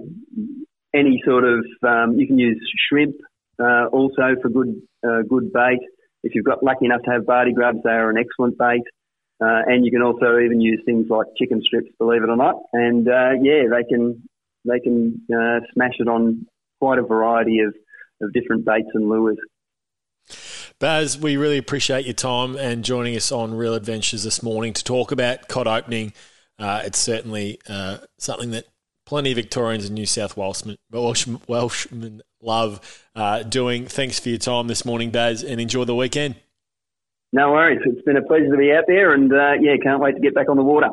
[SPEAKER 8] any sort of um, you can use shrimp uh, also for good uh, good bait. If you've got lucky enough to have bardi grubs, they are an excellent bait. Uh, and you can also even use things like chicken strips, believe it or not. And uh, yeah, they can they can smash it on quite a variety of, of different baits and lures.
[SPEAKER 5] Baz, we really appreciate your time and joining us on Real Adventures this morning to talk about cod opening. Uh, it's certainly uh, something that plenty of Victorians and New South Welshmen, love uh, doing. Thanks for your time this morning, Baz, and enjoy the weekend.
[SPEAKER 8] No worries. It's been a pleasure to be out there, and uh, yeah, can't wait to get back on the water.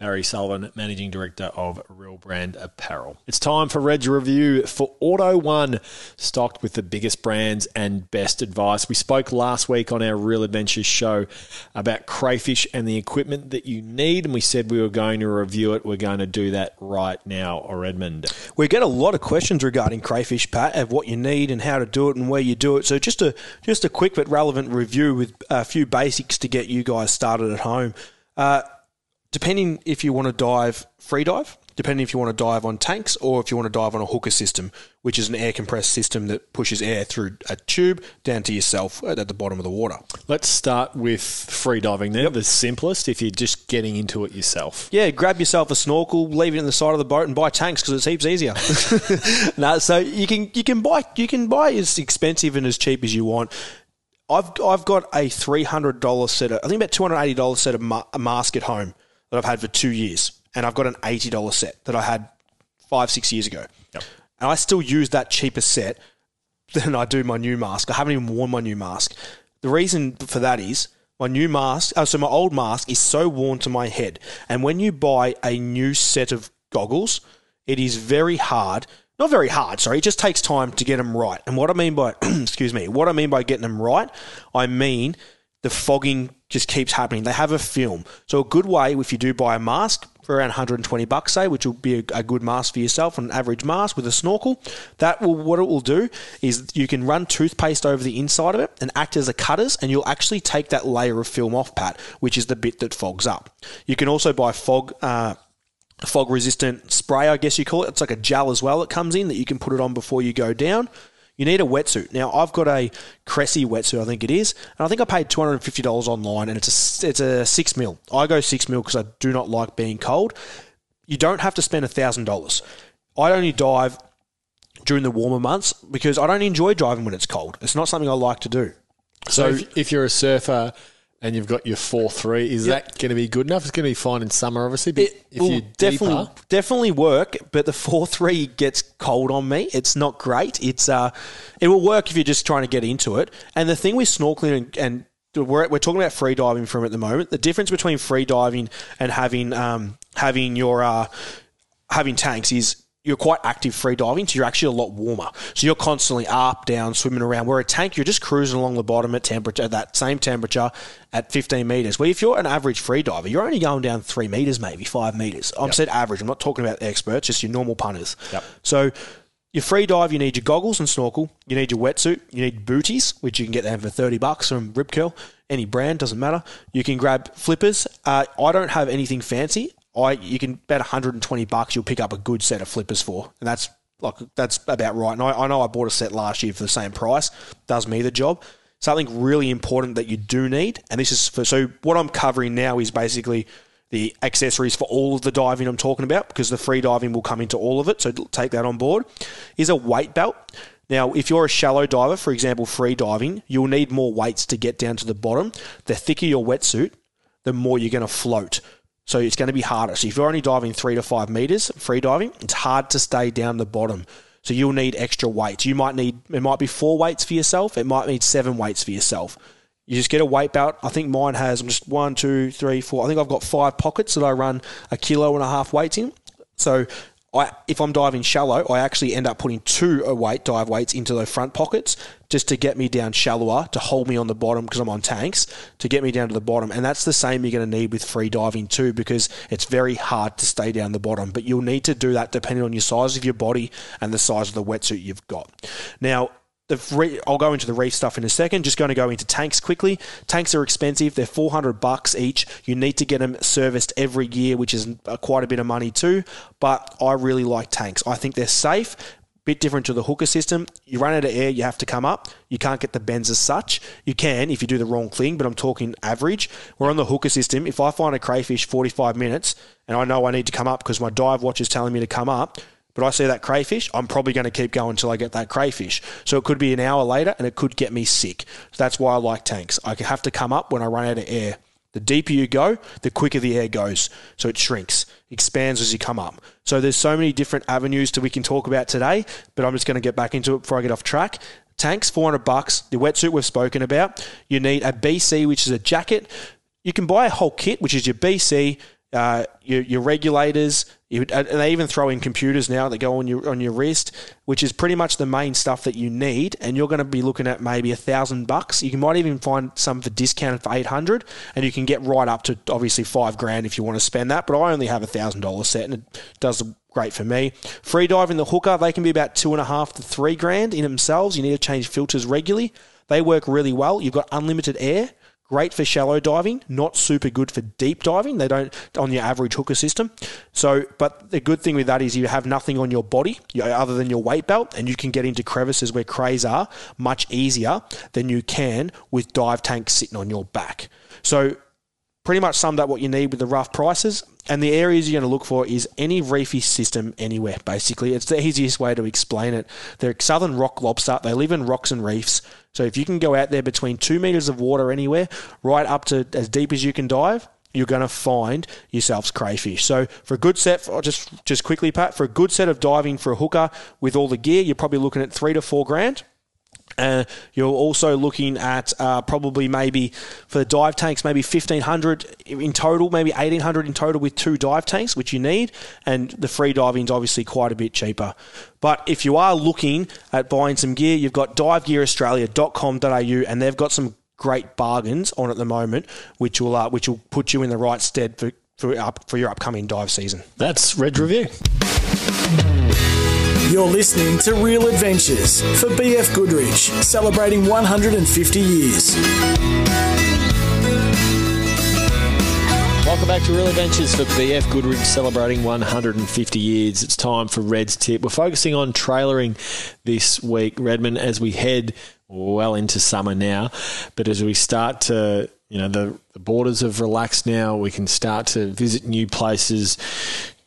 [SPEAKER 5] Barry Sullivan, Managing Director of Real Brand Apparel. It's time for Red review for Auto One, stocked with the biggest brands and best advice. We spoke last week on our Real Adventures show about crayfish and the equipment that you need, and we said we were going to review it. We're going to do that right now, Redmond.
[SPEAKER 6] We get a lot of questions regarding crayfish, Pat, of what you need and how to do it and where you do it. So just a just a quick but relevant review with a few basics to get you guys started at home. Uh, depending if you want to dive free dive, depending if you want to dive on tanks or if you want to dive on a hooker system, which is an air compressed system that pushes air through a tube down to yourself at the bottom of the water.
[SPEAKER 5] Let's start with free diving then, yep. the simplest if you're just getting into it yourself.
[SPEAKER 6] Yeah, grab yourself a snorkel, leave it in the side of the boat and buy tanks because it's heaps easier. <laughs> <laughs> no, so you can you can buy you can buy as expensive and as cheap as you want. I've I've got a three hundred dollar set of I think about two hundred eighty dollars set of ma- a mask at home that I've had for two years, and I've got an eighty dollar set that I had five six years ago,
[SPEAKER 5] yep.
[SPEAKER 6] and I still use that cheaper set than I do my new mask. I haven't even worn my new mask. The reason for that is my new mask. Oh, so my old mask is so worn to my head, and when you buy a new set of goggles, it is very hard. Not very hard, sorry. It just takes time to get them right. And what I mean by, <clears throat> excuse me, what I mean by getting them right, I mean the fogging just keeps happening. They have a film. So a good way, if you do buy a mask for around 120 bucks, say, which will be a, a, good mask for yourself, an average mask with a snorkel, that will what it will do is you can run toothpaste over the inside of it and act as a cutters, and you'll actually take that layer of film off, Pat, which is the bit that fogs up. You can also buy fog. Uh, fog resistant spray, I guess you call it. It's like a gel as well that comes in that you can put it on before you go down you need a wetsuit. Now, I've got a Cressi wetsuit, I think it is, and I think I paid $250 online, and it's a, it's a 6 mil. I go 6 mil because I do not like being cold. You don't have to spend $1,000. I only dive during the warmer months because I don't enjoy driving when it's cold. It's not something I like to do.
[SPEAKER 5] So, so if, if you're a surfer and you've got your four three. Is yep. that going to be good enough? It's going to be fine in summer, obviously. But it if you
[SPEAKER 6] definitely
[SPEAKER 5] deeper,
[SPEAKER 6] definitely work, but the four three gets cold on me. It's not great. It's uh, it will work if you're just trying to get into it. And the thing with snorkeling and, and we're, we're talking about free diving from at the moment. The difference between free diving and having um, having your uh, having tanks is you're quite active free diving, so you're actually a lot warmer. So you're constantly up, down, swimming around. Where a tank, you're just cruising along the bottom at temperature, at that same temperature at 15 meters. Where if you're an average free diver, you're only going down three meters, maybe five meters. I'm yep. said average. I'm not talking about experts, just your normal punters.
[SPEAKER 5] Yep.
[SPEAKER 6] So your free dive, you need your goggles and snorkel. You need your wetsuit. You need booties, which you can get them for 30 bucks from Rip Curl. Any brand, doesn't matter. You can grab flippers. Uh, I don't have anything fancy. I you can bet 120 bucks you'll pick up a good set of flippers for, and that's like that's about right. And I, I know I bought a set last year for the same price. Does me the job. Something really important that you do need, and this is for so what I'm covering now is basically the accessories for all of the diving I'm talking about because the free diving will come into all of it. So take that on board. Is a weight belt. Now, if you're a shallow diver, for example, free diving, you'll need more weights to get down to the bottom. The thicker your wetsuit, the more you're going to float. So it's going to be harder. So if you're only diving three to five meters free diving, it's hard to stay down the bottom. So you'll need extra weights. You might need it might be four weights for yourself. It might need seven weights for yourself. You just get a weight belt. I think mine has just one, two, three, four. I think I've got five pockets that I run a kilo and a half weights in. So I, if I'm diving shallow, I actually end up putting two weight dive weights into the front pockets just to get me down shallower to hold me on the bottom because I'm on tanks to get me down to the bottom. And that's the same you're going to need with free diving too because it's very hard to stay down the bottom. But you'll need to do that depending on your size of your body and the size of the wetsuit you've got. Now, the I'll go into the reef stuff in a second. Just going to go into tanks quickly. Tanks are expensive. They're 400 bucks each. You need to get them serviced every year, which is uh, quite a bit of money too. But I really like tanks. I think they're safe. Bit different to the hooker system. You run out of air, you have to come up. You can't get the bends as such. You can if you do the wrong thing, but I'm talking average. We're on the hooker system. If I find a crayfish 45 minutes and I know I need to come up because my dive watch is telling me to come up, but I see that crayfish, I'm probably going to keep going until I get that crayfish. So it could be an hour later and it could get me sick. So that's why I like tanks. I have to come up when I run out of air. The deeper you go, the quicker the air goes. So it shrinks, expands as you come up. So there's so many different avenues that we can talk about today, but I'm just going to get back into it before I get off track. Tanks, 400 bucks. The wetsuit we've spoken about. You need a BC, which is a jacket. You can buy a whole kit, which is your BC, uh, your, your regulators, you, and they even throw in computers now that go on your on your wrist, which is pretty much the main stuff that you need. And you're going to be looking at maybe a thousand bucks. You might even find some for discounted for eight hundred, and you can get right up to obviously five grand if you want to spend that. But I only have a thousand dollar set, and it does great for me. Free diving the hooker, they can be about two and a half to three grand in themselves. You need to change filters regularly. They work really well. You've got unlimited air. Great for shallow diving, not super good for deep diving. They don't on your average hooker system. So, but the good thing with that is you have nothing on your body other than your weight belt, and you can get into crevices where crays are much easier than you can with dive tanks sitting on your back. So, pretty much summed up what you need with the rough prices. And the areas you're going to look for is any reefy system anywhere, basically. It's the easiest way to explain it. They're southern rock lobster. They live in rocks and reefs. So if you can go out there between two meters of water anywhere, right up to as deep as you can dive, you're going to find yourselves crayfish. So for a good set, for, oh, just just quickly, Pat, for a good set of diving for a hooker with all the gear, you're probably looking at three to four grand. Uh, you're also looking at uh, probably maybe for the dive tanks, maybe 1500 in total, maybe 1800 in total with two dive tanks, which you need. And the free diving is obviously quite a bit cheaper. But if you are looking at buying some gear, you've got divegearaustralia.com.au and they've got some great bargains on at the moment, which will uh, which will put you in the right stead for for, up, for your upcoming dive season.
[SPEAKER 5] That's Red Review.
[SPEAKER 4] You're listening to Real Adventures for BF Goodrich, celebrating 150 years.
[SPEAKER 5] Welcome back to Real Adventures for BF Goodrich celebrating 150 years. It's time for Red's tip. We're focusing on trailering this week, Redmond, as we head well into summer now. But as we start to, you know, the, the borders have relaxed now, we can start to visit new places.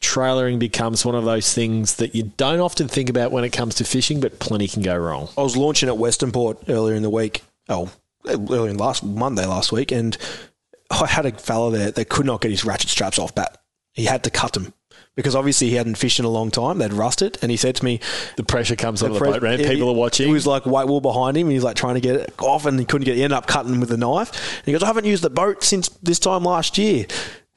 [SPEAKER 5] Trailering becomes one of those things that you don't often think about when it comes to fishing, but plenty can go wrong.
[SPEAKER 6] I was launching at Western Port earlier in the week. Oh, earlier in last Monday last week, and I had a fella there that could not get his ratchet straps off bat. He had to cut them because obviously he hadn't fished in a long time. They'd rusted, and he said to me,
[SPEAKER 5] The pressure comes on the, boat ramp.
[SPEAKER 6] it-
[SPEAKER 5] People are watching.
[SPEAKER 6] He was like white wall behind him. And he's like trying to get it off, and he couldn't get. it. He ended up cutting with a knife. And he goes, "I haven't used the boat since this time last year."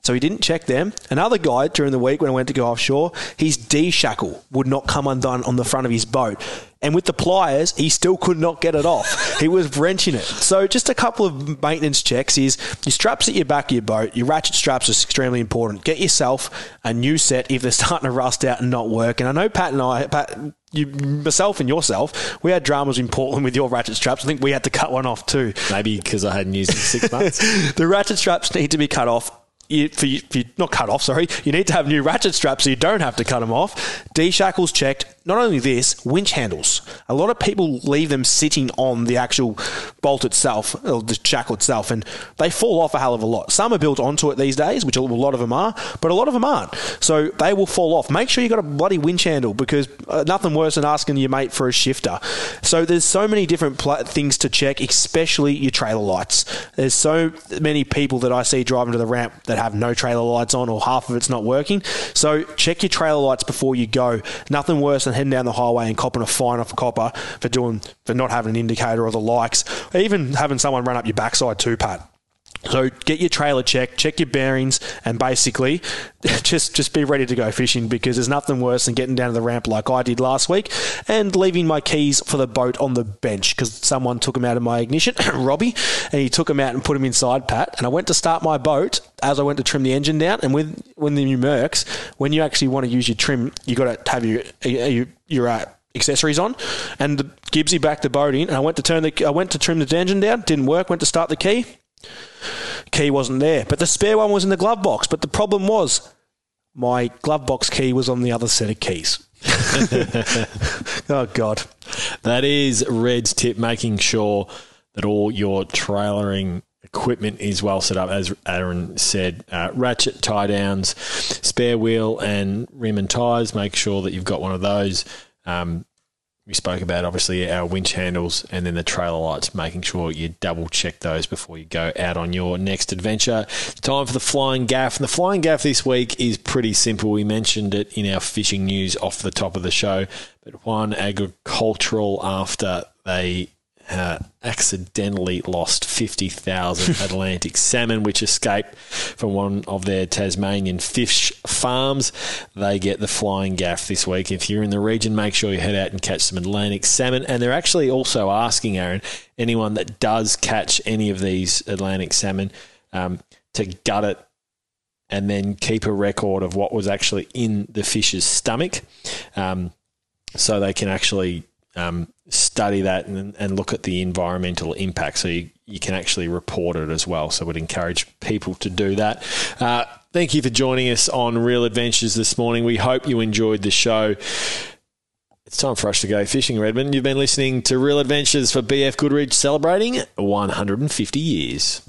[SPEAKER 6] So he didn't check them. Another guy during the week when I went to go offshore, his D shackle would not come undone on the front of his boat. And with the pliers, he still could not get it off. <laughs> he was wrenching it. So just a couple of maintenance checks is your straps at your back of your boat, your ratchet straps are extremely important. Get yourself a new set if they're <laughs> starting to rust out and not work. And I know Pat and I, Pat, you, myself and yourself, we had dramas in Portland with your ratchet straps. I think we had to cut one off too.
[SPEAKER 5] Maybe because I hadn't used it in six months. <laughs>
[SPEAKER 6] the ratchet straps need to be cut off. You, for you, for you, not cut off, sorry. You need to have new ratchet straps so you don't have to cut them off. D shackles checked. Not only this, winch handles. A lot of people leave them sitting on the actual bolt itself, or the shackle itself, and they fall off a hell of a lot. Some are built onto it these days, which a lot of them are, but a lot of them aren't. So they will fall off. Make sure you got a bloody winch handle because uh, nothing worse than asking your mate for a shifter. So there's so many different pl- things to check, especially your trailer lights. There's so many people that I see driving to the ramp that have no trailer lights on or half of it's not working. So check your trailer lights before you go. Nothing worse than heading down the highway and copping a fine off a copper for doing for not having an indicator or the likes. Even having someone run up your backside too, Pat. So get your trailer checked, check your bearings, and basically <laughs> just just be ready to go fishing because there's nothing worse than getting down to the ramp like I did last week and leaving my keys for the boat on the bench because someone took them out of my ignition, <coughs> Robbie, and he took them out and put them inside, Pat. And I went to start my boat as I went to trim the engine down. And with when the new Mercs, when you actually want to use your trim, you got to have your your, your uh, accessories on, and the Gibbsy backed the boat in. And I went to turn the I went to trim the engine down, didn't work. Went to start the key key wasn't there. But the spare one was in the glove box. But the problem was my glove box key was on the other set of keys. <laughs> oh, God.
[SPEAKER 5] That is Red's tip, making sure that all your trailering equipment is well set up, as Aaron said. Uh, ratchet tie downs, spare wheel, and rim and tyres. Make sure that you've got one of those. Um, we spoke about obviously our winch handles and then the trailer lights, making sure you double check those before you go out on your next adventure. Time for the flying gaff. And the flying gaff this week is pretty simple. We mentioned it in our fishing news off the top of the show, but Huon Aquaculture after they uh, accidentally lost 50,000 <laughs> Atlantic salmon, which escaped from one of their Tasmanian fish farms. They get the flying gaff this week. If you're in the region, make sure you head out and catch some Atlantic salmon. And they're actually also asking, Aaron, anyone that does catch any of these Atlantic salmon um, to gut it and then keep a record of what was actually in the fish's stomach um, so they can actually um, study that and, and look at the environmental impact so you, you can actually report it as well. So we'd encourage people to do that. Uh, thank you for joining us on Real Adventures this morning. We hope you enjoyed the show. It's time for us to go fishing, Redmond. You've been listening to Real Adventures for BF Goodrich celebrating 150 years.